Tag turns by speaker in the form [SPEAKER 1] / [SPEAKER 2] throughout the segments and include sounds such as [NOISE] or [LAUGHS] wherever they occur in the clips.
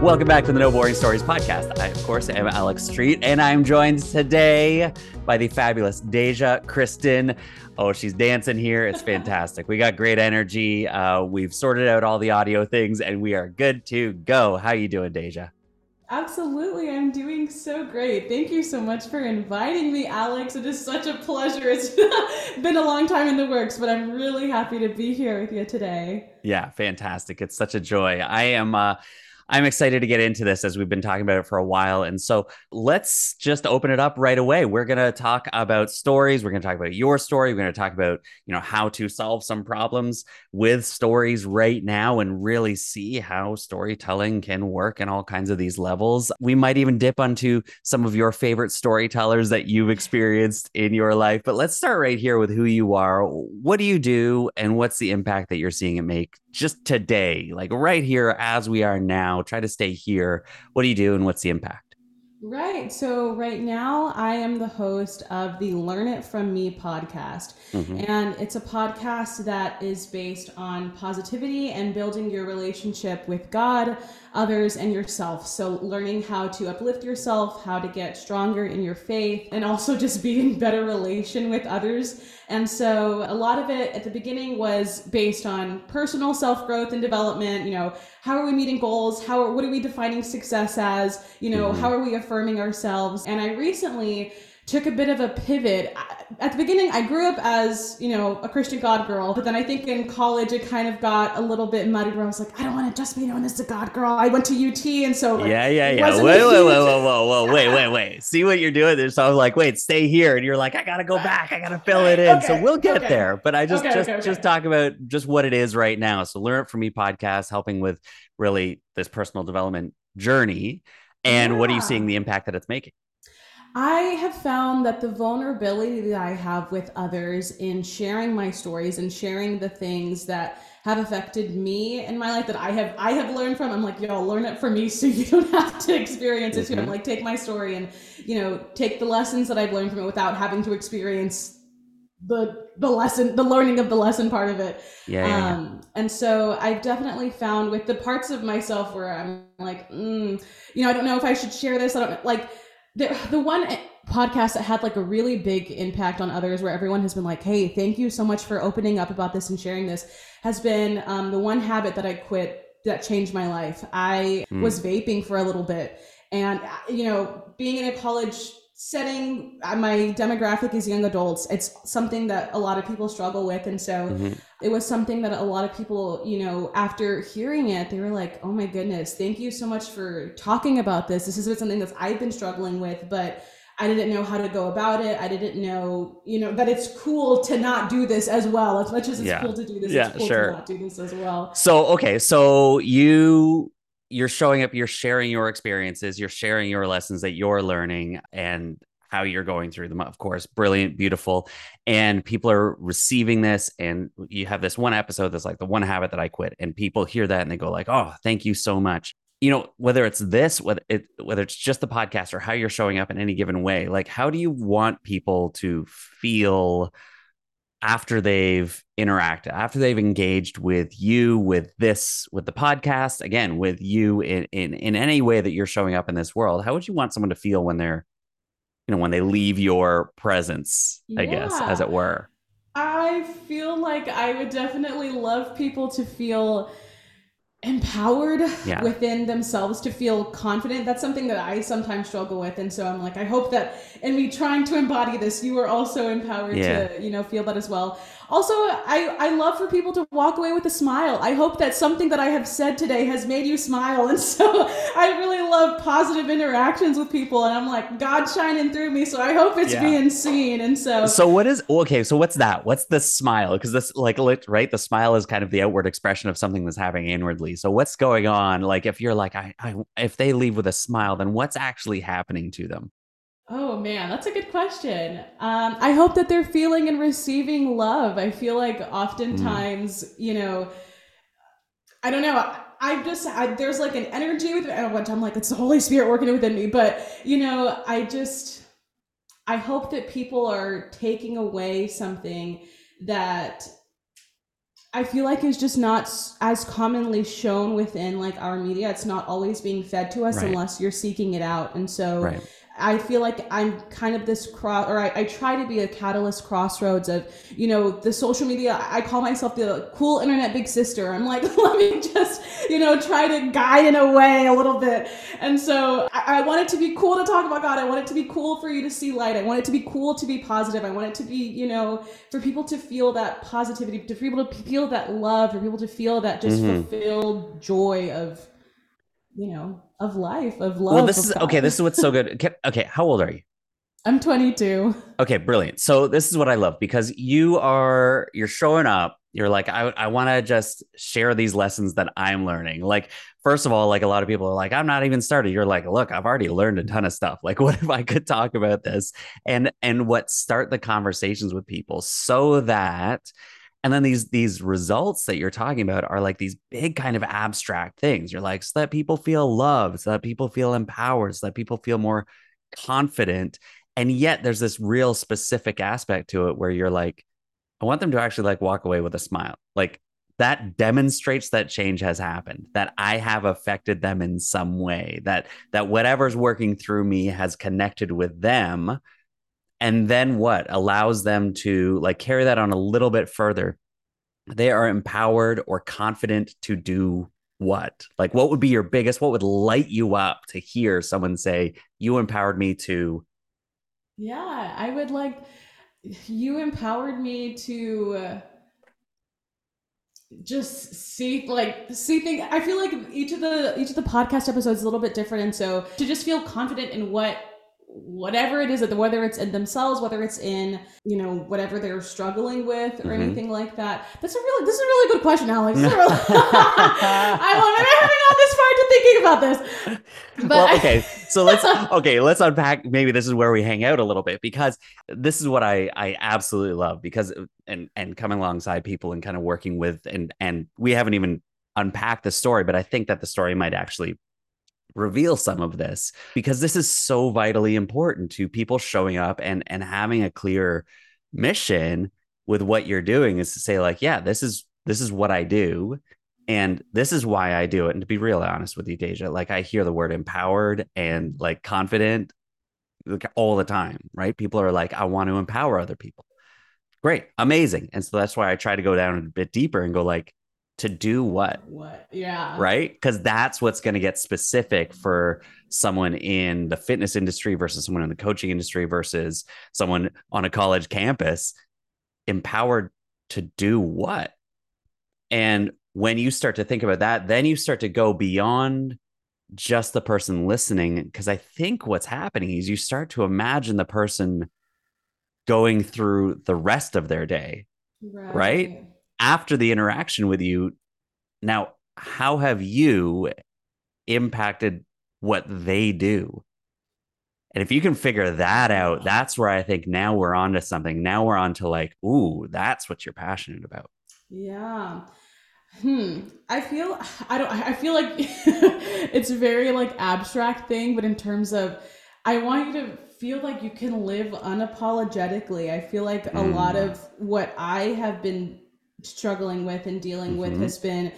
[SPEAKER 1] Welcome back to the No Boring Stories podcast. I, of course, am Alex Street, and I'm joined today by the fabulous Deja Criston. Oh, she's dancing here. It's [LAUGHS] fantastic. we got great energy. Uh, we've sorted out all the audio things, and we are good to go. How are you doing, Deja?
[SPEAKER 2] Absolutely. I'm doing so great. Thank you so much for inviting me, Alex. It is such a pleasure. It's [LAUGHS] been a long time in the works, but I'm really happy to be here with you today.
[SPEAKER 1] Yeah, fantastic. It's such a joy. I am uh I'm excited to get into this as we've been talking about it for a while. And so let's just open it up right away. We're going to talk about stories. We're going to talk about your story. We're going to talk about, you know, how to solve some problems with stories right now and really see how storytelling can work in all kinds of these levels. We might even dip onto some of your favorite storytellers that you've experienced in your life. But let's start right here with who you are. What do you do and what's the impact that you're seeing it make just today, like right here as we are now, try to stay here. What do you do and what's the impact?
[SPEAKER 2] Right. So, right now, I am the host of the Learn It From Me podcast. Mm-hmm. And it's a podcast that is based on positivity and building your relationship with God, others, and yourself. So, learning how to uplift yourself, how to get stronger in your faith, and also just be in better relation with others. And so, a lot of it at the beginning was based on personal self growth and development. You know, how are we meeting goals? How are, what are we defining success as? You know, mm-hmm. how are we affirming ourselves? And I recently took a bit of a pivot. At the beginning, I grew up as, you know, a Christian God girl, but then I think in college it kind of got a little bit muddied where I was like, I don't want to just be known as a God girl. I went to UT and so like,
[SPEAKER 1] Yeah, yeah, yeah. Wait, wait, wait, wait, whoa, whoa, wait, wait, wait. See what you're doing there. So I was like, wait, stay here. And you're like, I gotta go back. I gotta fill it in. Okay, so we'll get okay. there. But I just okay, just just talk about just what it is right now. So learn it from me podcast, helping with really this personal development journey. And yeah. what are you seeing the impact that it's making?
[SPEAKER 2] I have found that the vulnerability that I have with others in sharing my stories and sharing the things that have affected me in my life that I have I have learned from. I'm like, y'all learn it from me so you don't [LAUGHS] have to experience it. Mm-hmm. I'm like, take my story and you know, take the lessons that I've learned from it without having to experience the the lesson the learning of the lesson part of it
[SPEAKER 1] yeah, yeah, um
[SPEAKER 2] and so i've definitely found with the parts of myself where i'm like mm, you know i don't know if i should share this i don't like the, the one podcast that had like a really big impact on others where everyone has been like hey thank you so much for opening up about this and sharing this has been um, the one habit that i quit that changed my life i mm. was vaping for a little bit and uh, you know being in a college setting uh, my demographic is young adults it's something that a lot of people struggle with and so mm-hmm. it was something that a lot of people you know after hearing it they were like oh my goodness thank you so much for talking about this this is something that i've been struggling with but I didn't know how to go about it. I didn't know, you know, that it's cool to not do this as well. As much as it's yeah. cool to do this, yeah, it's cool sure. to not do this as well.
[SPEAKER 1] So, okay, so you you're showing up, you're sharing your experiences, you're sharing your lessons that you're learning and how you're going through them, of course. Brilliant, beautiful. And people are receiving this. And you have this one episode that's like the one habit that I quit. And people hear that and they go, like, oh, thank you so much. You know, whether it's this, whether it whether it's just the podcast or how you're showing up in any given way, like how do you want people to feel after they've interacted, after they've engaged with you, with this, with the podcast, again, with you in, in, in any way that you're showing up in this world, how would you want someone to feel when they're, you know, when they leave your presence, I guess, as it were?
[SPEAKER 2] I feel like I would definitely love people to feel empowered yeah. within themselves to feel confident that's something that i sometimes struggle with and so i'm like i hope that in me trying to embody this you are also empowered yeah. to you know feel that as well also i i love for people to walk away with a smile. I hope that something that i have said today has made you smile. [LAUGHS] And so i really love positive interactions with people and i'm like god shining through me so i hope it's yeah. being seen and so
[SPEAKER 1] so what is okay so what's that? What's the smile? Because this like right the smile is kind of the outward expression of something that's happening inwardly. So what's going on? Like if you're like I, I if they leave with a smile then what's actually happening to them
[SPEAKER 2] Oh man, that's a good question. Um, I hope that they're feeling and receiving love. I feel like oftentimes, mm. you know, I don't know. I, I just I, there's like an energy with it, which I'm like it's the Holy Spirit working within me. But you know, I just I hope that people are taking away something that I feel like is just not as commonly shown within like our media. It's not always being fed to us right. unless you're seeking it out. And so right. I feel like I'm kind of this cross, or I, I, try to be a catalyst crossroads of, you know, the social media. I call myself the cool internet big sister. I'm like, [LAUGHS] let me just, you know, try to guide in a way a little bit. And so I, I want it to be cool to talk about God. I want it to be cool for you to see light. I want it to be cool to be positive. I want it to be, you know, for people to feel that positivity, to people to feel that love, for people to feel that just mm-hmm. fulfilled joy of, you know, of life, of love.
[SPEAKER 1] Well, this is okay. This is what's so good. Okay, how old are you?
[SPEAKER 2] I'm 22.
[SPEAKER 1] Okay, brilliant. So this is what I love because you are you're showing up. You're like, I, I want to just share these lessons that I'm learning. Like, first of all, like a lot of people are like, I'm not even started. You're like, look, I've already learned a ton of stuff. Like, [LAUGHS] what if I could talk about this? And and what start the conversations with people so that and then these these results that you're talking about are like these big kind of abstract things. You're like so that people feel loved so that people feel empowered so that people feel more confident. And yet there's this real specific aspect to it where you're like i want them to actually like walk away with a smile. Like that demonstrates that change has happened that i have affected them in some way that that whatever's working through me has connected with them and then what allows them to like carry that on a little bit further. They are empowered or confident to do what? Like what would be your biggest what would light you up to hear someone say you empowered me to
[SPEAKER 2] yeah i would like you empowered me to uh, just see like see things i feel like each of the each of the podcast episodes is a little bit different. And so to just feel confident in what whatever it is that whether it's in themselves whether it's in you know whatever they're struggling with or mm-hmm. anything like that. That's a really this is a really good question alex. Really, [LAUGHS] [LAUGHS] i am never been on this far to thinking about this.
[SPEAKER 1] But well, okay so let's [LAUGHS] okay let's unpack maybe this is where we hang out a little bit because this is what i i absolutely love because and and coming alongside people and kind of working with and and we haven't even unpacked the story but i think that the story might actually reveal some of this because this is so vitally important to people showing up and and having a clear mission with what you're doing is to say like yeah this is this is what I do and this is why I do it. And to be real honest with you Deja like I hear the word empowered and like confident like all the time right? People are like I want to empower other people. Great amazing. And so that's why I try to go down a bit deeper and go like to do what?
[SPEAKER 2] What? Yeah.
[SPEAKER 1] Right? Because that's what's going to get specific for someone in the fitness industry versus someone in the coaching industry versus someone on a college campus. Empowered to do what? And when you start to think about that, then you start to go beyond just the person listening. Because I think what's happening is you start to imagine the person going through the rest of their day. right? right? After the interaction with you now how have you impacted what they do? And if you can figure that out that's where i think now we're on to something. Now we're on to like ooh that's what you're passionate about.
[SPEAKER 2] Yeah. Hmm. I feel i don't i feel like [LAUGHS] it's a very like abstract thing but in terms of i want you to feel like you can live unapologetically. I feel like a mm. lot of what i have been struggling with and dealing mm-hmm. with has been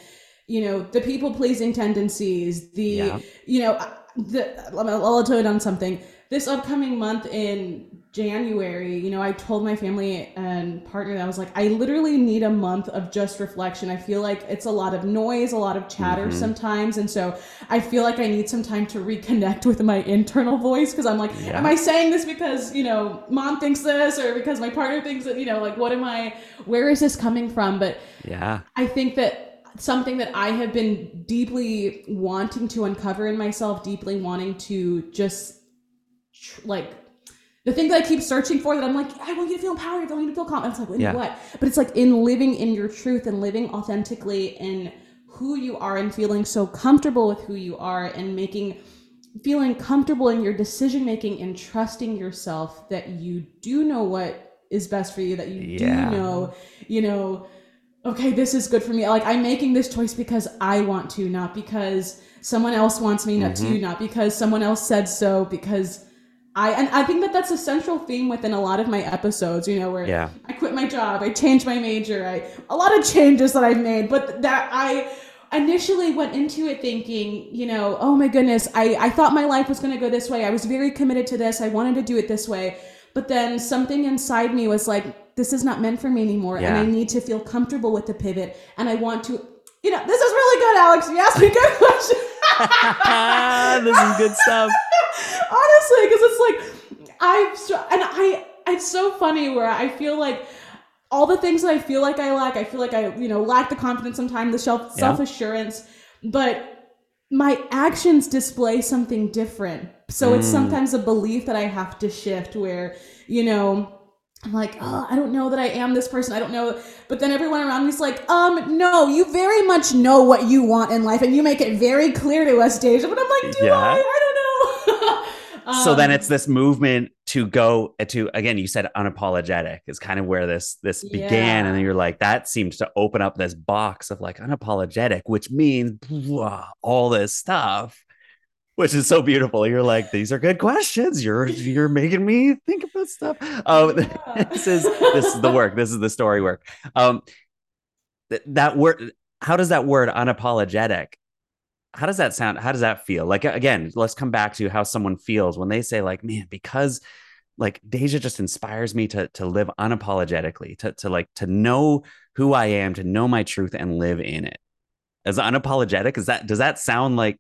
[SPEAKER 2] you know the people pleasing tendencies the yeah. you know the I'll tell you on something this upcoming month in January, you know, I told my family and partner that I was like, I literally need a month of just reflection. I feel like it's a lot of noise, a lot of chatter mm-hmm. sometimes. And so I feel like I need some time to reconnect with my internal voice because I'm like, yeah. am I saying this because, you know, mom thinks this or because my partner thinks that, you know, like, what am I, where is this coming from? But
[SPEAKER 1] yeah,
[SPEAKER 2] I think that something that I have been deeply wanting to uncover in myself, deeply wanting to just like the thing that I keep searching for that I'm like, I want you to feel empowered, I want you to feel calm. confident. It's like, yeah. what? But it's like in living in your truth and living authentically in who you are and feeling so comfortable with who you are and making feeling comfortable in your decision making and trusting yourself that you do know what is best for you, that you yeah. do know, you know, okay, this is good for me. Like I'm making this choice because I want to, not because someone else wants me not mm-hmm. to, not because someone else said so, because I and I think that that's a central theme within a lot of my episodes. You know, where
[SPEAKER 1] Yeah.
[SPEAKER 2] I quit my job, I changed my major, I a lot of changes that I've made, but that I initially went into it thinking, you know, oh my goodness, I I thought my life was going to go this way. I was very committed to this. I wanted to do it this way, but then something inside me was like, this is not meant for me anymore, and I need to feel comfortable with the pivot, and I want to. You know, this is really good, Alex. You asked me good [LAUGHS] questions. [LAUGHS]
[SPEAKER 1] this is good stuff.
[SPEAKER 2] honestly because it's like i've so, and i it's so funny where i feel like all the things that i feel like i lack i feel like i you know lack the confidence sometimes the self self-assurance but my actions display something different so it's
[SPEAKER 1] Mm.
[SPEAKER 2] sometimes a belief that i have to shift where you know I'm like, oh, I don't know that I am this person. I don't know. But then everyone around me's like, um, no, you very much know what you want in life, and you make it very clear to us, Deja. But I'm like, do
[SPEAKER 1] Yeah.
[SPEAKER 2] I? I don't know. [LAUGHS]
[SPEAKER 1] so then
[SPEAKER 2] Um,
[SPEAKER 1] it's this movement to go to again you said unapologetic is kind of where this this began and then you're like that seems to open up this box of like unapologetic which means blah, all this stuff which is so beautiful. You're like these are good questions. You're you're making me think about stuff. Um [LAUGHS]
[SPEAKER 2] Yeah.
[SPEAKER 1] this is this is the work. This is the story work. Um th- that word how does that word unapologetic how does that sound how does that feel? Like again let's come back to how someone feels when they say like man because like deja just inspires me to to live unapologetically to to like to know who i am to know my truth and live in it. As unapologetic? Is that does that sound like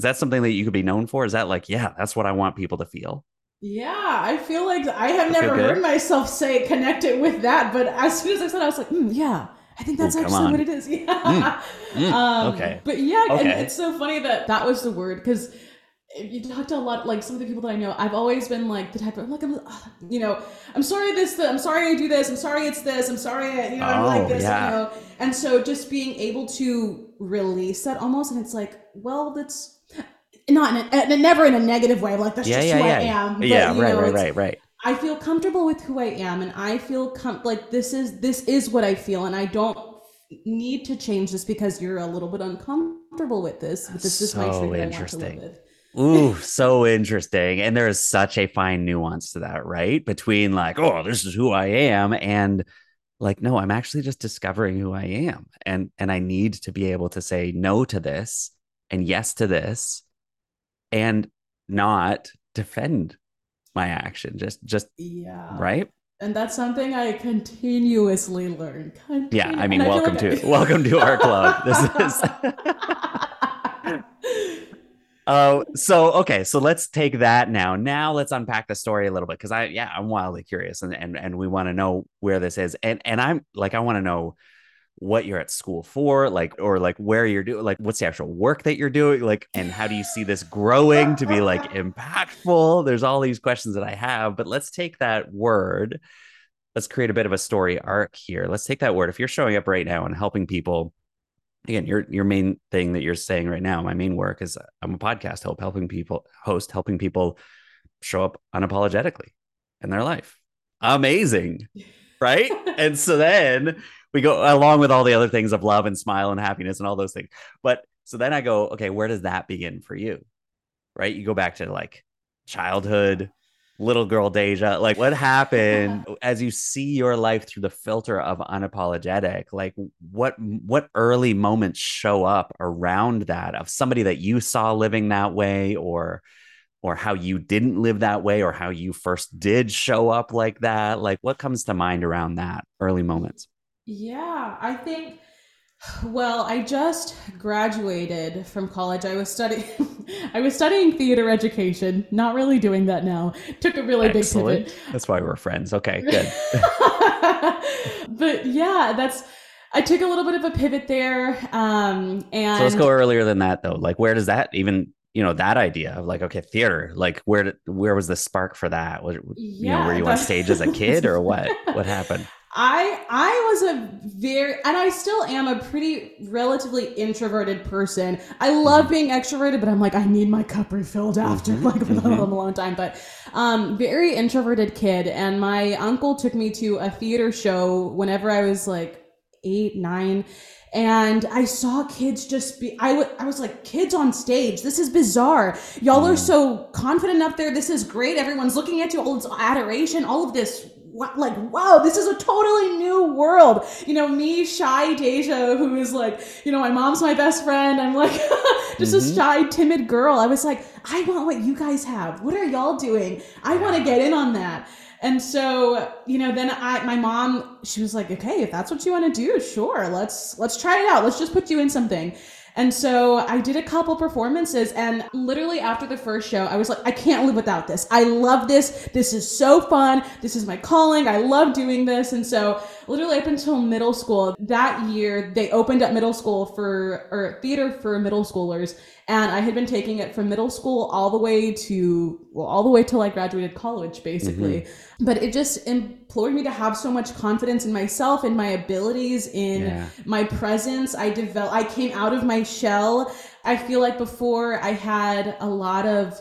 [SPEAKER 1] is that something that you could be known for is that like yeah that's what i want people to feel
[SPEAKER 2] Yeah, I feel like I have never
[SPEAKER 1] good?
[SPEAKER 2] heard myself say connect it with that, but as soon as I said, I was like, mm, yeah, I think that's
[SPEAKER 1] Ooh,
[SPEAKER 2] actually what it is. [LAUGHS] Yeah.
[SPEAKER 1] Mm,
[SPEAKER 2] um,
[SPEAKER 1] okay.
[SPEAKER 2] But yeah, and it's so funny that that was the word because you talk to a lot, like some of the people that I know, I've always been like the type of like, I'm, uh, you know, I'm sorry this, I'm sorry I do this, I'm sorry it's this, I'm sorry, I, you know, I'm
[SPEAKER 1] Oh,
[SPEAKER 2] like this,
[SPEAKER 1] yeah.
[SPEAKER 2] you know, and so just being able to release that almost, and it's like, well, that's not in a, uh, and never in a negative way, like that's
[SPEAKER 1] yeah
[SPEAKER 2] just
[SPEAKER 1] yeah
[SPEAKER 2] who
[SPEAKER 1] yeah
[SPEAKER 2] I am. but,
[SPEAKER 1] yeah right
[SPEAKER 2] know,
[SPEAKER 1] right right right
[SPEAKER 2] I feel comfortable with who I am, and I feel com- like this is this is what I feel, and I don't need to change this because you're a little bit uncomfortable with this. But this is my
[SPEAKER 1] So
[SPEAKER 2] truth. that I want to
[SPEAKER 1] interesting. Ooh, so interesting. And there is such a fine nuance to that, right? Between like, oh, this is who I am, and like, no, I'm actually just discovering who I am. And and I need to be able to say no to this and yes to this and not defend my action. Just just
[SPEAKER 2] Yeah.
[SPEAKER 1] right.
[SPEAKER 2] And that's something I continuously learn.
[SPEAKER 1] Yeah. I mean, welcome
[SPEAKER 2] like
[SPEAKER 1] to welcome to our club. [LAUGHS] This is [LAUGHS] Oh, so okay, so let's take that now. Now let's unpack the story a little bit because I, yeah, I'm wildly curious, and and and we want to know where this is, and and I'm like, I want to know what you're at school for, like, or like where you're doing, like, what's the actual work that you're doing, like, and how do you see this growing to be like [LAUGHS] impactful? There's all these questions that I have, but let's take that word. Let's create a bit of a story arc here. Let's take that word. If you're showing up right now and helping people again your your main thing that you're saying right now my main work is i'm a podcast help helping people host helping people show up unapologetically in their life amazing right [LAUGHS] and so then we go along with all the other things of love and smile and happiness and all those things but so then i go okay where does that begin for you right you go back to like childhood little girl Deja, like what happened as you see your life through the filter of unapologetic? Like what what early moments show up around that of somebody that you saw living that way or or how you didn't live that way or how you first did show up like that? Like what comes to mind around that early moments?
[SPEAKER 2] Yeah, I think. Well, I just graduated from college. I was studying. [LAUGHS] I was studying theater education. Not really doing that now. Took a really
[SPEAKER 1] Excellent.
[SPEAKER 2] big pivot.
[SPEAKER 1] That's why we're friends. Okay, good. [LAUGHS]
[SPEAKER 2] but yeah, that's. I took a little bit of a pivot there, um, and
[SPEAKER 1] So let's go earlier than that though. Like where does that even you know that idea of like okay theater like where where was the spark for that was you know were you on stage as a kid or what [LAUGHS] what happened
[SPEAKER 2] I I was a very and I still am a pretty relatively introverted person. I love
[SPEAKER 1] Mm-hmm.
[SPEAKER 2] being extroverted, but I'm like I need my cup refilled after
[SPEAKER 1] Mhm, [LAUGHS]
[SPEAKER 2] like a
[SPEAKER 1] mhm.
[SPEAKER 2] long time. But um, very introverted kid, and my uncle took me to a theater show whenever I was like eight, nine. And I saw kids just be, I, w- was I was like, kids on stage. This is bizarre. Y'all are so confident up there. This is great. Everyone's looking at you, all this adoration, all of this like wow this is a totally new world you know me shy deja who is like you know my mom's my best friend i'm like [LAUGHS] just mm-hmm. a shy timid girl i was like i want what you guys have what are y'all doing i want to get in on that and so, you know, then I my mom, she was like, "Okay, if that's what you want to do, sure. Let's let's try it out. Let's just put you in something." And so I did a couple performances and literally after the first show, I was like, I can't live without this. I love this. This is so fun. This is my calling. I love doing this. And so literally up until middle school, that year they opened up middle school for or theater for middle schoolers. And I had been taking it from middle school all the way to well, all the way till I graduated college, basically. Mm-hmm. But it just implored me to have so much confidence in myself, in my abilities, in yeah. my presence. I developed. I came out of my shell. I feel like before I had a lot of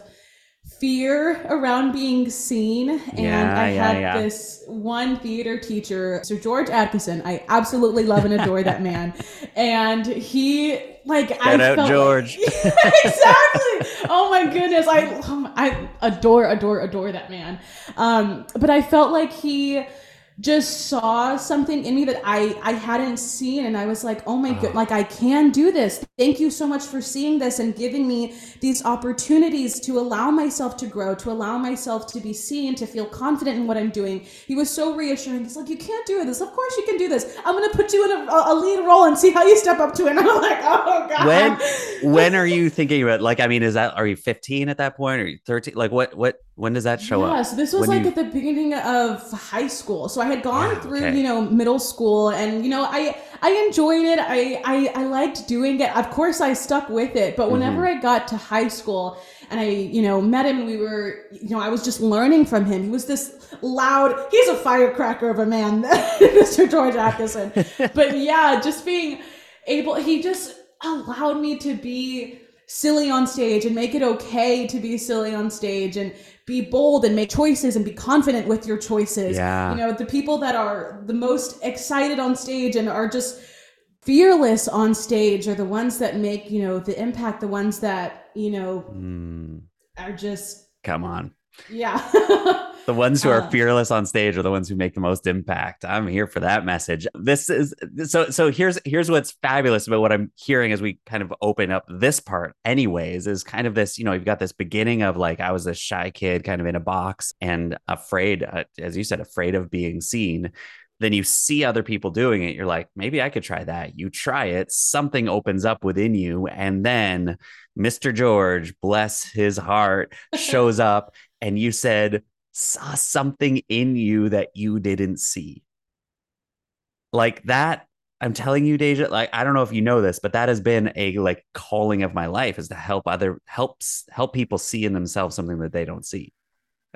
[SPEAKER 2] fear around being seen and yeah, i had yeah, this one theater teacher sir george atkinson i absolutely love and adore that man and he like
[SPEAKER 1] Shout I out George.
[SPEAKER 2] Like, [LAUGHS] exactly. oh my goodness, I I adore adore adore that man. Um, but I felt like he just saw something in me that I I hadn't seen and I was like, "Oh my uh-huh. god, like I can do this. Thank you so much for seeing this and giving me these opportunities to allow myself to grow, to allow myself to be seen, to feel confident in what I'm doing." He was so reassuring. He's like, "You can't do this. Of course you can do this. I'm going to put you in a, a, lead role and see how you step up to it." [LAUGHS] And I'm like, "Oh god."
[SPEAKER 1] When when are [LAUGHS] you thinking about like I mean, is that are you 15 at that point or 13? Like what what when does that show
[SPEAKER 2] yeah,
[SPEAKER 1] up?
[SPEAKER 2] Yeah, so this was when like you... at the beginning of high school. So I had gone yeah, through, okay. you know, middle school and you know, I I enjoyed it. I, I I liked doing it. Of course I stuck with it. But whenever mm-hmm. I got to high school and I, you know, met him, we were, you know, I was just learning from him. He was this loud, he's a firecracker of a man, [LAUGHS] Mr. George Atkinson. [LAUGHS] but yeah, just being able he just allowed me to be silly on stage and make it okay to be silly on stage and be bold and make choices and be confident with your choices.
[SPEAKER 1] Yeah.
[SPEAKER 2] You know, the people that are the most excited on stage and are just fearless on stage are the ones that make, you know, the impact, the ones that, you know, mm. are just
[SPEAKER 1] come on.
[SPEAKER 2] Yeah. [LAUGHS]
[SPEAKER 1] the ones who are uh, fearless on stage are the ones who make the most impact. I'm here for that message. This is so so here's here's what's fabulous about what I'm hearing as we kind of open up this part anyways is kind of this, you know, you've got this beginning of like I was a shy kid kind of in a box and afraid uh, as you said afraid of being seen then you see other people doing it you're like maybe i could try that you try it something opens up within you and then mr george bless his heart shows up and you said saw something in you that you didn't see. Like that, I'm telling you, Deja, like I don't know if you know this, but that has been a like calling of my life is to help other helps help people see in themselves something that they don't see.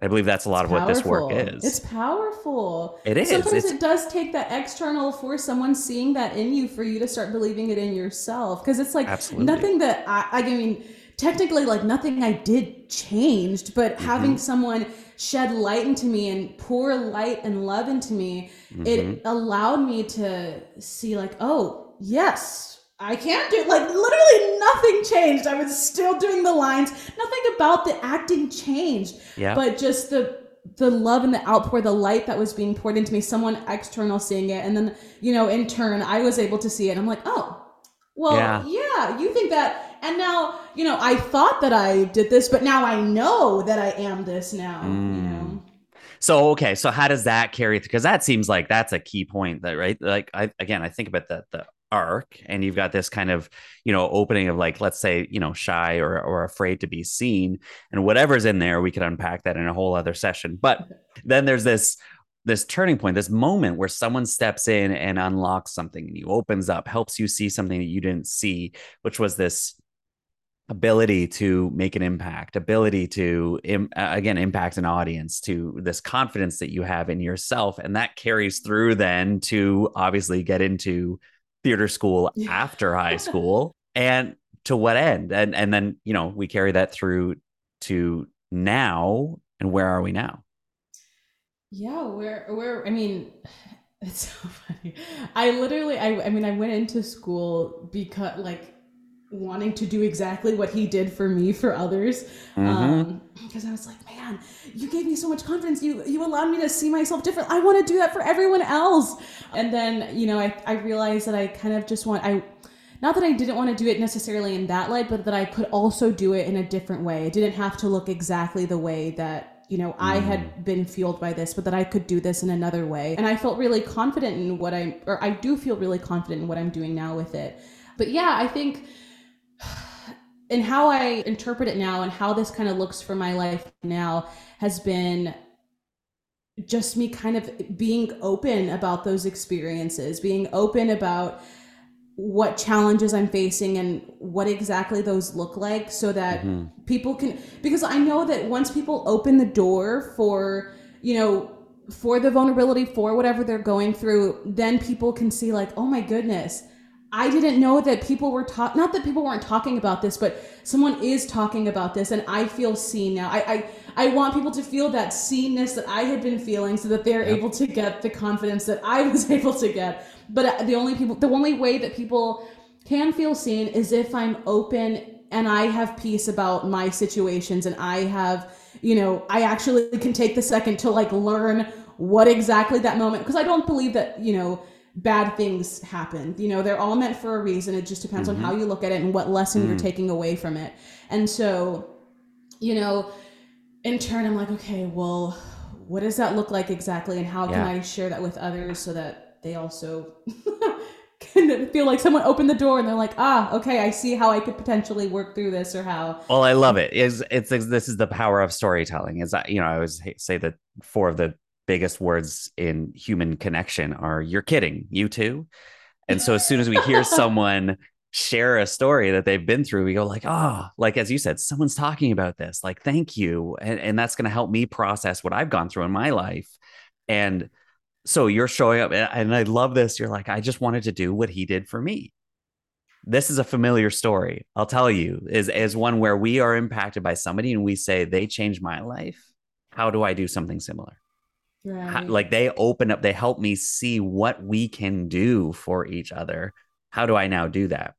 [SPEAKER 1] I believe that's a lot it's of powerful. what this work is.
[SPEAKER 2] It's powerful.
[SPEAKER 1] It is.
[SPEAKER 2] Sometimes
[SPEAKER 1] it's...
[SPEAKER 2] it does take that external force, someone seeing that in you for you to start believing it in yourself. Because it's like Absolutely. nothing that I, I mean, technically, like nothing I did changed, but mm-hmm. having someone shed light into me and pour light and love into me, mm-hmm. it allowed me to see like, oh, yes, I can't do like literally nothing changed. I was still doing the lines. Nothing about the acting changed.
[SPEAKER 1] Yeah.
[SPEAKER 2] But just the the love and the outpour, the light that was being poured into me, someone external seeing it. And then, you know, in turn, I was able to see it. I'm like, oh, well, yeah. yeah, you think that. And now, you know, I thought that I did this, but now I know that I am this now, mm. you know.
[SPEAKER 1] So okay, so how does that carry? Because that seems like that's a key point. That right, like I again, I think about that the arc, and you've got this kind of you know opening of like let's say you know shy or or afraid to be seen, and whatever's in there, we could unpack that in a whole other session. But then there's this this turning point, this moment where someone steps in and unlocks something and you opens up, helps you see something that you didn't see, which was this ability to make an impact, ability to Im- again impact an audience, to this confidence that you have in yourself, and that carries through then to obviously get into theater school after [LAUGHS] high school, and to what end? And and then you know we carry that through to now, and where are we now?
[SPEAKER 2] Yeah, we're we're I mean [LAUGHS] It's so funny. I literally, I, I mean, I went into school because, like, wanting to do exactly what he did for me for others. Mm-hmm. Um, because I was like, man, you gave me so much confidence. You you allowed me to see myself different. I want to do that for everyone else. And then, you know, I, I realized that I kind of just want I not that I didn't want to do it necessarily in that light, but that I could also do it in a different way. It didn't have to look exactly the way that you know, I had mm. been fueled by this, but that I could do this in another way. And I felt really confident in what I, or I do feel really confident in what I'm doing now with it. But yeah, I think in how I interpret it now and how this kind of looks for my life now has been just me kind of being open about those experiences, being open about what challenges I'm facing and what exactly those look like so that mm-hmm. people can because I know that once people open the door for, you know, for the vulnerability for whatever they're going through, then people can see like, "Oh my goodness, I didn't know that people were talking not that people weren't talking about this, but someone is talking about this and I feel seen now." I I I want people to feel that seenness that I had been feeling so that they're yep. able to get the confidence that I [LAUGHS] was able to get but uh, the only people the only way that people can feel seen is if i'm open and i have peace about my situations and i have you know i actually can take the second to like learn what exactly that moment because i don't believe that you know bad things happen you know they're all meant for a reason it just depends mm-hmm. on how you look at it and what lesson mm-hmm. you're mm. taking away from it and so you know in turn i'm like okay well what does that look like exactly and how yeah. can i share that with others so that they also [LAUGHS] can feel like someone opened the door and they're like, ah, okay, I see how I could potentially work through this or how.
[SPEAKER 1] Well, I love it. Is it's, it's this is the power of storytelling. Is that you know I always say that four of the biggest words in human connection are "you're kidding," "you too," and so as soon as we hear [LAUGHS] someone share a story that they've been through, we go like, oh, like as you said, someone's talking about this. Like, thank you, and and that's going to help me process what I've gone through in my life, and so you're showing up and i love this you're like i just wanted to do what he did for me. This is a familiar story i'll tell you is is one where we are impacted by somebody and we say they changed my life. How do i do something similar right. how, like they open up they help me see what we can do for each other. How do i now do that?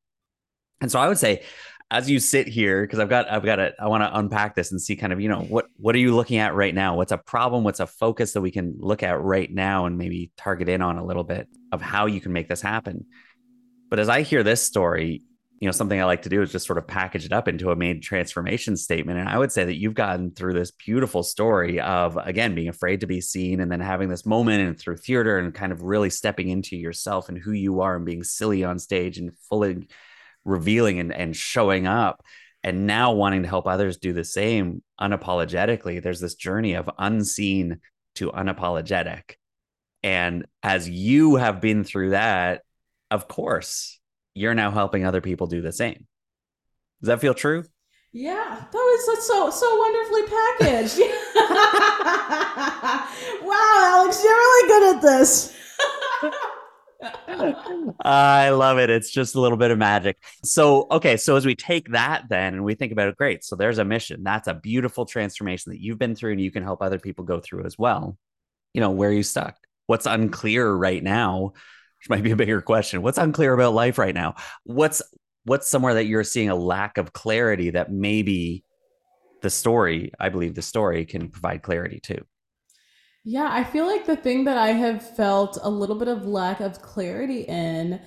[SPEAKER 1] And so i would say as you sit here because i've got i've got to i want to unpack this and see kind of you know what what are you looking at right now? What's a problem? What's a focus that we can look at right now and maybe target in on a little bit of how you can make this happen? But as i hear this story you know something i like to do is just sort of package it up into a main transformation statement. And i would say that you've gotten through this beautiful story of again being afraid to be seen and then having this moment and through theater and kind of really stepping into yourself and who you are and being silly on stage and fully revealing and, and showing up and now wanting to help others do the same unapologetically. There's this journey of unseen to unapologetic. And as you have been through that of course you're now helping other people do the same does that feel true
[SPEAKER 2] yeah, that was so so wonderfully packaged. [LAUGHS] [LAUGHS] wow, Alex, you're really good at this.
[SPEAKER 1] I love it. It's just a little bit of magic. So, okay. So, as we take that then and we think about it, great. So, there's a mission. That's a beautiful transformation that you've been through and you can help other people go through as well. You know, where are you stuck? What's unclear right now? Which might be a bigger question. What's unclear about life right now? What's what's somewhere that you're seeing a lack of clarity that maybe the story, I believe the story can provide clarity to.
[SPEAKER 2] Yeah, I feel like the thing that I have felt a little bit of lack of clarity in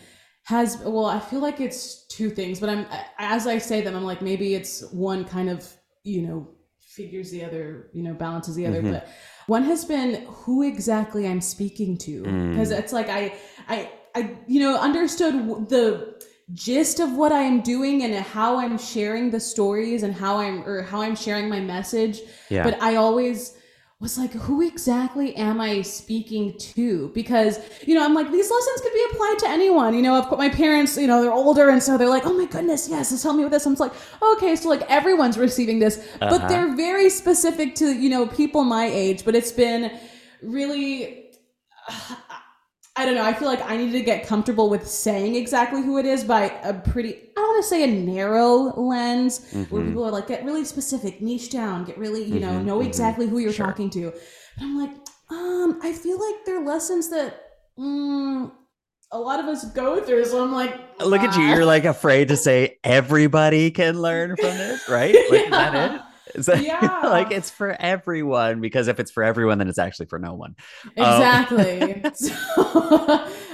[SPEAKER 2] has well, I feel like it's two things, but I'm as I say them, I'm like maybe it's one kind of, you know, figures the other, you know, balances the other, mm-hmm. but one has been who exactly I'm speaking to because mm. it's like I I I you know, understood the gist of what I am doing and how I'm sharing the stories and how I'm or how I'm sharing my message, yeah. but I always was like, who exactly am I speaking to? Because, you know, I'm like, these lessons could be applied to anyone. You know, I've got my parents, you know, they're older. And so they're like, oh my goodness, yes, just help me with this. I'm like, okay, so like everyone's receiving this, uh-huh. but they're very specific to, you know, people my age. But it's been really, I don't know. I feel like I needed to get comfortable with saying exactly who it is by a pretty, I don't want to say a narrow lens mm-hmm. where people are like, get really specific, niche down, get really, you know, mm-hmm, know mm-hmm. exactly who you're sure. talking to. But I'm like, um, I feel like they're lessons that mm, a lot of us go through. So I'm like,
[SPEAKER 1] look at you. You're like afraid to say everybody can learn from this, right? [LAUGHS] Like, yeah. that it? That, [LAUGHS] yeah. like it's for everyone because if it's for everyone, then it's actually for no one.
[SPEAKER 2] Exactly. Um, [LAUGHS] [LAUGHS] so,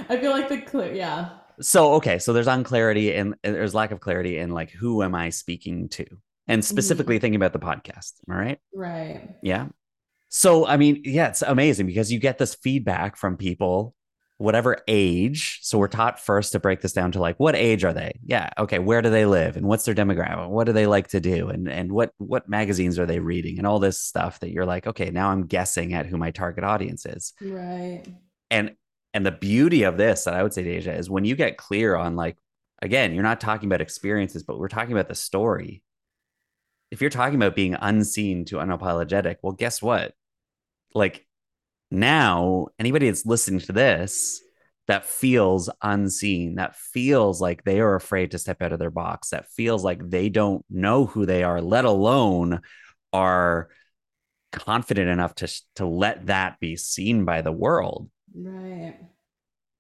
[SPEAKER 2] I feel like the clear, yeah.
[SPEAKER 1] So okay, so there's unclarity and there's lack of clarity in like who am I speaking to, and specifically mm. thinking about the podcast. All right.
[SPEAKER 2] Right.
[SPEAKER 1] Yeah. So I mean, yeah, it's amazing because you get this feedback from people whatever age. So we're taught first to break this down to like what age are they? Yeah, okay, where do they live and what's their demographic? What do they like to do and and what what magazines are they reading and all this stuff that you're like, okay, now I'm guessing at who my target audience is.
[SPEAKER 2] Right.
[SPEAKER 1] And and the beauty of this that I would say Deja is when you get clear on like again, you're not talking about experiences, but we're talking about the story. If you're talking about being unseen to unapologetic, well, guess what? Like now anybody that's listening to this that feels unseen, that feels like they are afraid to step out of their box, that feels like they don't know who they are, let alone are confident enough to to let that be seen by the world.
[SPEAKER 2] Right.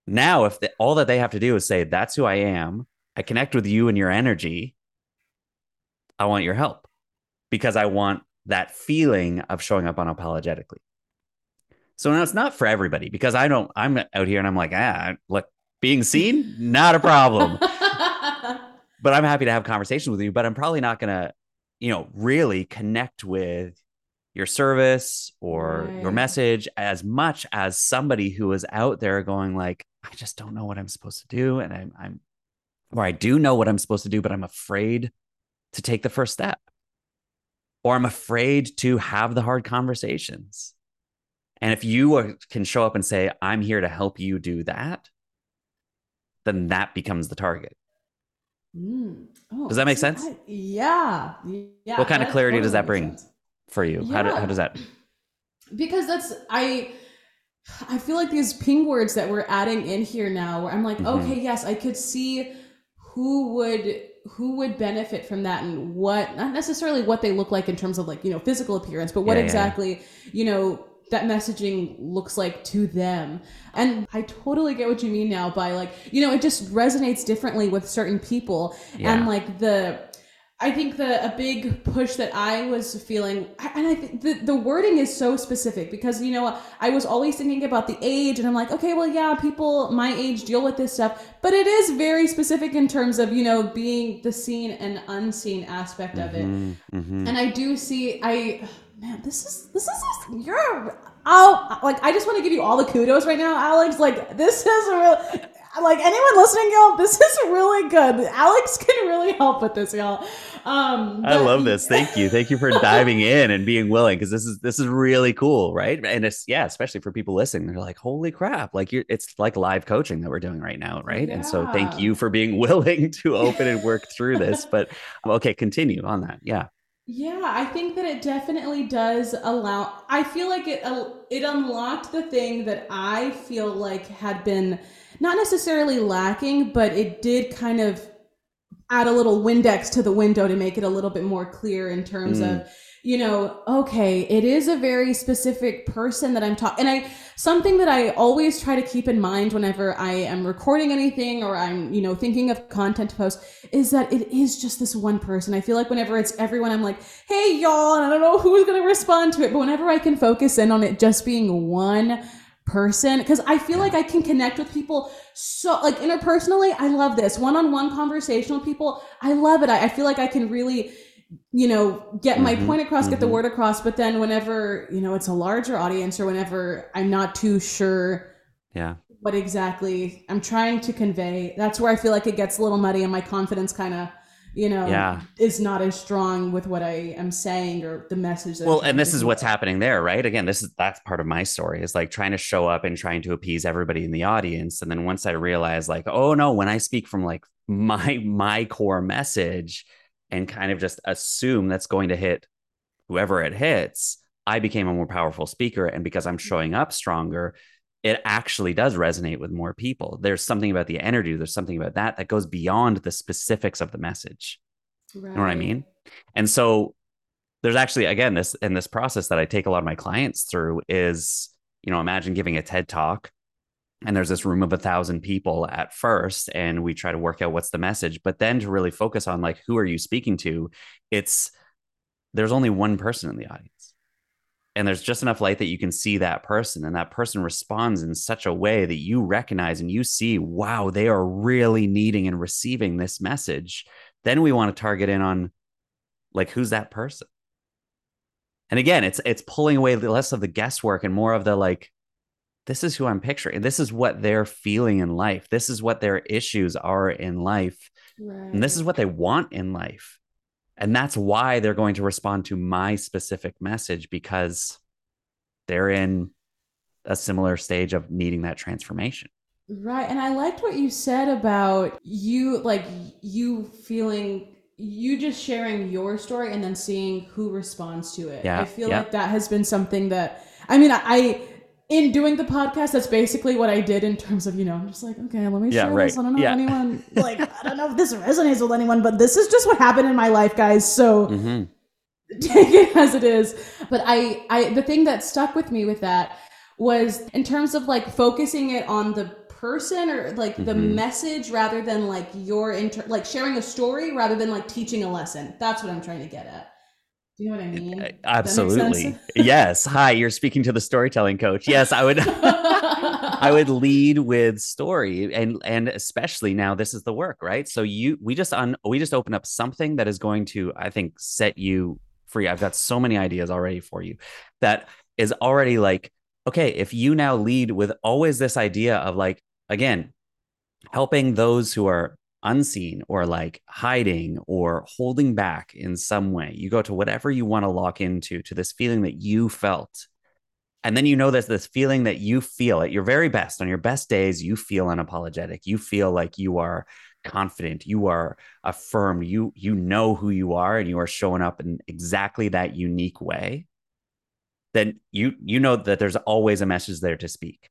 [SPEAKER 1] Now, if the, all that they have to do is say, "That's who I am," I connect with you and your energy. I want your help because I want that feeling of showing up unapologetically. So now it's not for everybody because I don't, I'm out here and I'm like, ah, look, being seen, not a problem. [LAUGHS] but I'm happy to have conversations with you, but I'm probably not going to, you know, really connect with your service or right. your message as much as somebody who is out there going like, I just don't know what I'm supposed to do. And I'm, I'm, or I do know what I'm supposed to do, but I'm afraid to take the first step. Or I'm afraid to have the hard conversations. And if you can show up and say, I'm here to help you do that, then that becomes the target.
[SPEAKER 2] Mm. Oh,
[SPEAKER 1] does that make sense?
[SPEAKER 2] I, yeah. Yeah.
[SPEAKER 1] What kind of clarity totally does that bring sense. for you? Yeah. How, do, how does that?
[SPEAKER 2] Because that's, I, I feel like these ping words that we're adding in here now, where I'm like, mm-hmm. okay, yes, I could see who would who would benefit from that and what not necessarily what they look like in terms of like you know physical appearance but what yeah, exactly yeah. you know that messaging looks like to them. And I totally get what you mean now by like, you know, it just resonates differently with certain people. Yeah. And like the, I think the a big push that I was feeling, and I think the, the wording is so specific because you know I was always thinking about the age, and I'm like, okay, well, yeah, people my age deal with this stuff, but it is very specific in terms of you know being the seen and unseen aspect of it. Mm-hmm, mm-hmm. And I do see, I man, this is this is you're oh like I just want to give you all the kudos right now, Alex. Like this is a real like anyone listening, y'all, this is really good. Alex can really help with this, y'all. Um,
[SPEAKER 1] I love this. Thank you. Thank you for diving [LAUGHS] in and being willing because this is this is really cool, right? And it's yeah, especially for people listening. They're like, holy crap! Like you're it's like live coaching that we're doing right now, right? Yeah. And so thank you for being [LAUGHS] willing to open and work through this. But okay, continue on that. Yeah.
[SPEAKER 2] Yeah, I think that it definitely does allow. I feel like it it unlocked the thing that I feel like had been not necessarily lacking, but it did kind of add a little Windex to the window to make it a little bit more clear in terms mm. of you know, okay, it is a very specific person that I'm talking. And I, something that I always try to keep in mind whenever I am recording anything or I'm, you know, thinking of content to post is that it is just this one person. I feel like whenever it's everyone, I'm like, hey, y'all, and I don't know who's going to respond to it. But whenever I can focus in on it just being one person because i feel like i can connect with people so like interpersonally i love this one-on-one conversational people i love it I, I feel like i can really you know, get my mm-hmm, point across, mm-hmm. get the mm-hmm. word across. But then whenever, you know, it's a larger audience or whenever I'm not too sure
[SPEAKER 1] yeah
[SPEAKER 2] what exactly I'm trying to convey, that's where I feel like it gets a little muddy and my confidence kind of you know
[SPEAKER 1] yeah.
[SPEAKER 2] is not as strong with what i am saying or the message
[SPEAKER 1] well and this is what's happening there right again this is that's part of my story is like trying to show up and trying to appease everybody in the audience and then once i realize like oh no when i speak from like [LAUGHS] my my core message and kind of just assume that's going to hit whoever it hits, I became a more powerful speaker. And because I'm mm-hmm. showing up stronger, it actually does resonate with more people. There's something about the energy, there's something about that that goes beyond the specifics of the message. Right. You know what I mean? And so there's actually, again, this in this process that I take a lot of my clients through is, you know, imagine giving a TED talk and there's this room of a thousand people at first and we try to work out what's the message. But then to really focus on like who are you speaking to it's there's only one person in the audience. And there's just enough light that you can see that person and that person responds in such a way that you recognize and you see wow they are really needing and receiving this message. Then we want to target in on like who's that person? And again it's it's pulling away less of the guesswork and more of the like this is who i'm picturing. This is what they're feeling in life. This is what their issues are in life. Right. and this is what they want in life. And that's why they're going to respond to my specific message because they're in a similar stage of needing that transformation.
[SPEAKER 2] Right. And i liked what you said about you like you feeling you just sharing your story and then seeing who responds to it. Yeah, I feel yeah. like that has been something that I mean, I in doing the podcast, that's basically what I did in terms of, you know, I'm just like, okay, let me yeah, share right. this. I don't know yeah. if anyone [LAUGHS] like I don't know if this resonates with anyone, but this is just what happened in my life, guys. So mm-hmm. [LAUGHS] take it as it is. But I I the thing that stuck with me with that was in terms of like focusing it on the person or like the mm-hmm. message rather than like your inter like sharing a story rather than like teaching a lesson. That's what I'm trying to get at. Do you know what I mean? Uh,
[SPEAKER 1] absolutely. yes. Hi, you're speaking to the storytelling coach. Yes, I would I would [LAUGHS] lead with story and and especially now this is the work, right? So you we just on we just open up something that is going to I think set you free. I've got so many ideas already for you that is already like okay, if you now lead with always this idea of like again, helping those who are unseen or like hiding or holding back in some way. You go to whatever you want to lock into, to this feeling that you felt. And then you know that this feeling that you feel at your very best, on your best days, you feel unapologetic. You feel like you are confident, you are affirmed, you you know who you are and you are showing up in exactly that unique way. Then you you know that there's always a message there to speak.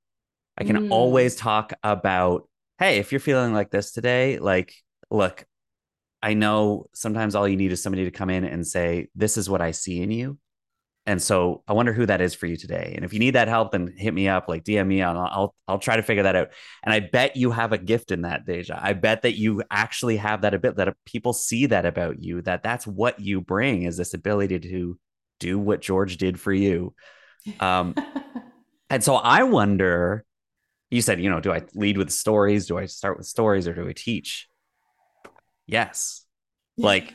[SPEAKER 1] I can mm. always talk about, hey, if you're feeling like this today, like, look, I know sometimes all you need is somebody to come in and say, this is what I see in you. And so I wonder who that is for you today. And if you need that help, then hit me up, like DM me, I'll, I'll, I'll try to figure that out. And I bet you have a gift in that, Deja. I bet that you actually have that a bit that people see that about you, that that's what you bring is this ability to do what George did for you. Um, [LAUGHS] and so I wonder you said, you know, do I lead with stories? Do I start with stories or do I teach? Yes. Like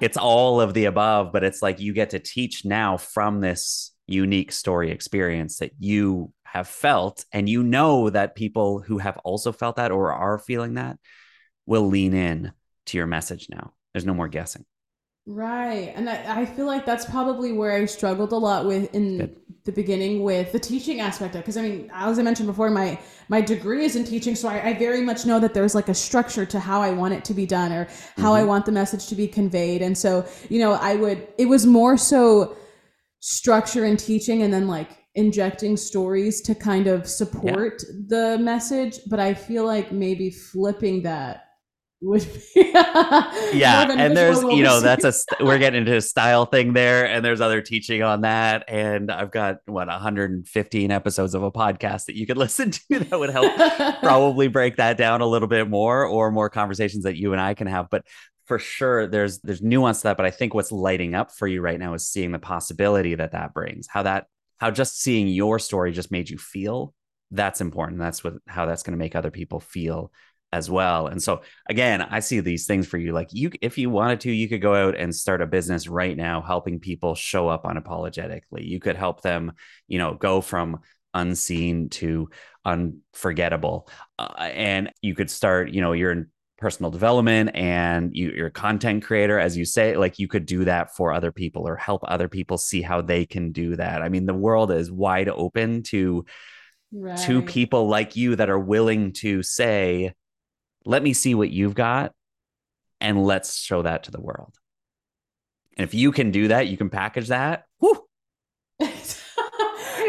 [SPEAKER 1] it's all of the above, but it's like you get to teach now from this unique story experience that you have felt. And you know that people who have also felt that or are feeling that will lean in to your message now. There's no more guessing.
[SPEAKER 2] Right. And I, I feel like that's probably where I struggled a lot with in Good. the beginning with the teaching aspect of because I mean, as I mentioned before, my my degree is in teaching, so I, I, very much know that there's like a structure to how I want it to be done or how mm-hmm. I want the message to be conveyed. And so, you know, I would it was more so structure and teaching and then like injecting stories to kind of support yeah. the message. But I feel like maybe flipping that would be [LAUGHS]
[SPEAKER 1] yeah and there's you know that's a we're getting into a style thing there and there's other teaching on that and i've got what 115 episodes of a podcast that you could [LAUGHS] listen to that would help [LAUGHS] probably break that down a little bit more or more conversations that you and i can have but for sure there's there's nuance to that but i think what's lighting up for you right now is seeing the possibility that that brings how that how just seeing your story just made you feel that's important that's what how that's going to make other people feel as well. And so again, I see these things for you. Like you, if you wanted to, you could go out and start a business right now, helping people show up unapologetically. You could help them, you know, go from unseen to unforgettable. Uh, and you could start, you know, you're in personal development and you, you're a content creator, as you say, like you could do that for other people or help other people see how they can do that. I mean, the world is wide open to right. to people like you that are willing to say, let me see what you've got and let's show that to the world. And if you can do that, you can package that. Whew. [LAUGHS]
[SPEAKER 2] exactly.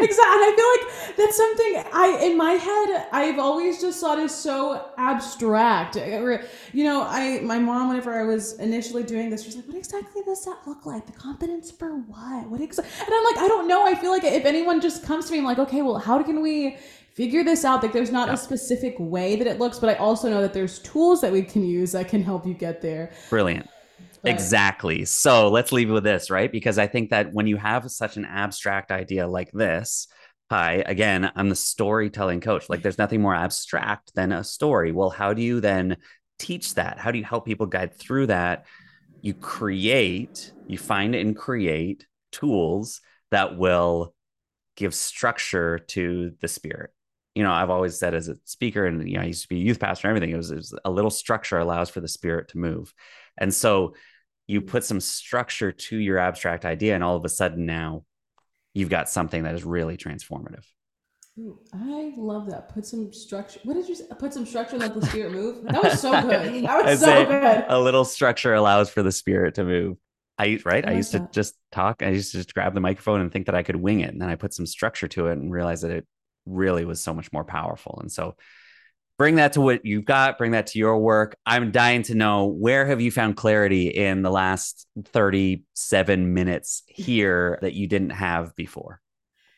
[SPEAKER 2] I feel like that's something I in my head I've always just thought is so abstract. You know, I my mom whenever I was initially doing this, she's like, "What exactly does that look like? The confidence for what? What exactly?" And I'm like, "I don't know. I feel like if anyone just comes to me, I'm like, okay, well, how can we figure this out. Like there's not yeah. a specific way that it looks, but I also know that there's tools that we can use that can help you get there.
[SPEAKER 1] Brilliant. But, exactly. So let's leave with this, right? Because I think that when you have such an abstract idea like this, hi, again, I'm the storytelling coach. Like there's nothing more abstract than a story. Well, how do you then teach that? How do you help people guide through that? You create, you find and create tools that will give structure to the spirit you know, I've always said as a speaker, and you know, I used to be a youth pastor and everything. It was, it was a little structure allows for the spirit to move, and so you put some structure to your abstract idea, and all of a sudden now you've got something that is really transformative.
[SPEAKER 2] Ooh, I love that. Put some structure. What did you say? Put some structure and let the spirit move. That was so good. [LAUGHS] That was so good.
[SPEAKER 1] A little structure allows for the spirit to move. I right. I, I used that. to just talk. I used to just grab the microphone and think that I could wing it, and then I put some structure to it and realize that it really was so much more powerful. And so bring that to what you've got, bring that to your work. I'm dying to know where have you found clarity in the last 37 minutes here that you didn't have before?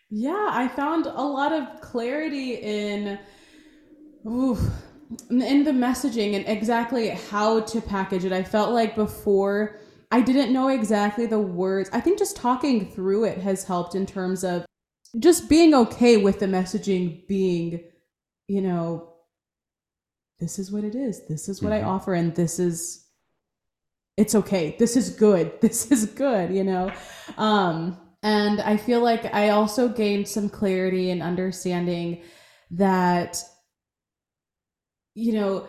[SPEAKER 2] Yeah, I found a lot of clarity in ooh, in the messaging and exactly how to package it. I felt like before I didn't know exactly the words. I think just talking through it has helped in terms of just being okay with the messaging being, you know, this is what it is. This is what mm-hmm. I offer, and this is it's okay. This is good. [LAUGHS] This is good, you know. Um, and I feel like I also gained some clarity and understanding that, you know,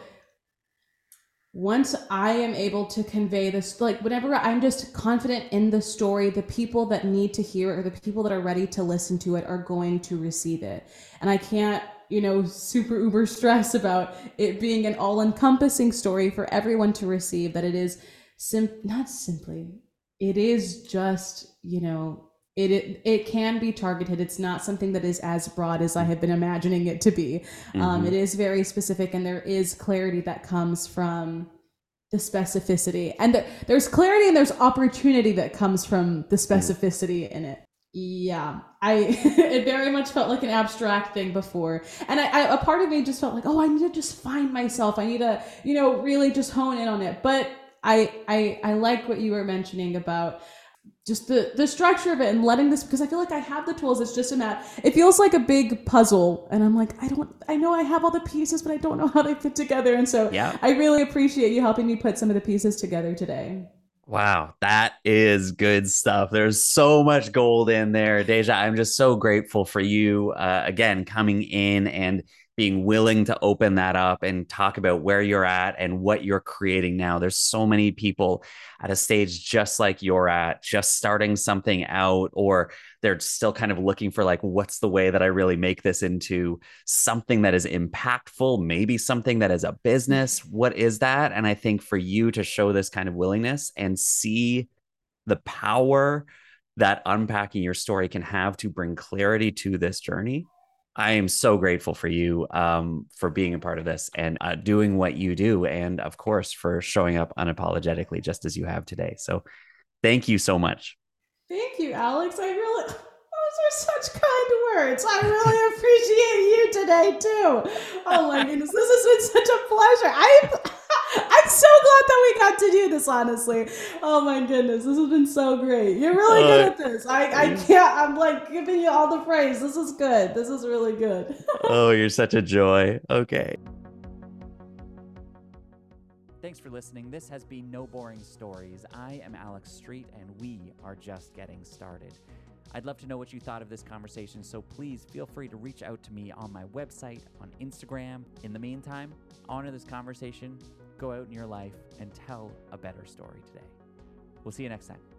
[SPEAKER 2] once I am able to convey this, like whenever I'm just confident in the story, the people that need to hear it or the people that are ready to listen to it are going to receive it. And I can't, you know, super uber stress about it being an all encompassing story for everyone to receive, that it is sim not simply, it is just, you know, it, it, it can be targeted. It's not something that is as broad as i have been imagining it to be. Um, mm-hmm. um, it is very specific and there is clarity that comes from the specificity. And there, there's clarity and there's opportunity that comes from the mm-hmm. specificity mm-hmm. in it. Yeah. I [LAUGHS] it very much felt like an abstract thing before. And I, I a part of me just felt like oh i need to just find myself. I need to you know really just hone in on it. But i i i like what you were mentioning about just the the structure of it and letting this because I feel like I have the tools. It's just a matter. It feels like a big puzzle, and I'm like, I don't. I know I have all the pieces, but I don't know how they fit together. And so, yeah. I really appreciate you helping me put some of the pieces together today.
[SPEAKER 1] Wow, that is good stuff. There's so much gold in there, Deja. I'm just so grateful for you uh, again coming in and being willing to open that up and talk about where you're at and what you're creating now. There's so many people at a stage just like you're at, just starting something out, or they're still kind of looking for like, what's the way that I really make this into something that is impactful, maybe something that is a business. What is that? And I think for you to show this kind of willingness and see the power that unpacking your story can have to bring clarity to this journey I am so grateful for you um, for being a part of this and uh, doing what you do. And of course, for showing up unapologetically, just as you have today. So thank you so much.
[SPEAKER 2] Thank you, Alex. I really, [LAUGHS] those are such kind words. I really appreciate you today, too. Oh my [LAUGHS] goodness. This has been such a pleasure. I, I'm so glad that we got to do this, honestly. Oh my goodness, this has been so great. You're really good uh, at this. I, I can't, I'm like giving you all the praise. This is good. This is really good. [LAUGHS]
[SPEAKER 1] oh, you're such a joy. Okay.
[SPEAKER 3] Thanks for listening. This has been No Boring Stories. I am Alex Street, and we are just getting started. I'd love to know what you thought of this conversation, so please feel free to reach out to me on my website, on Instagram. In the meantime, honor this conversation, go out in your life, and tell a better story today. We'll see you next time.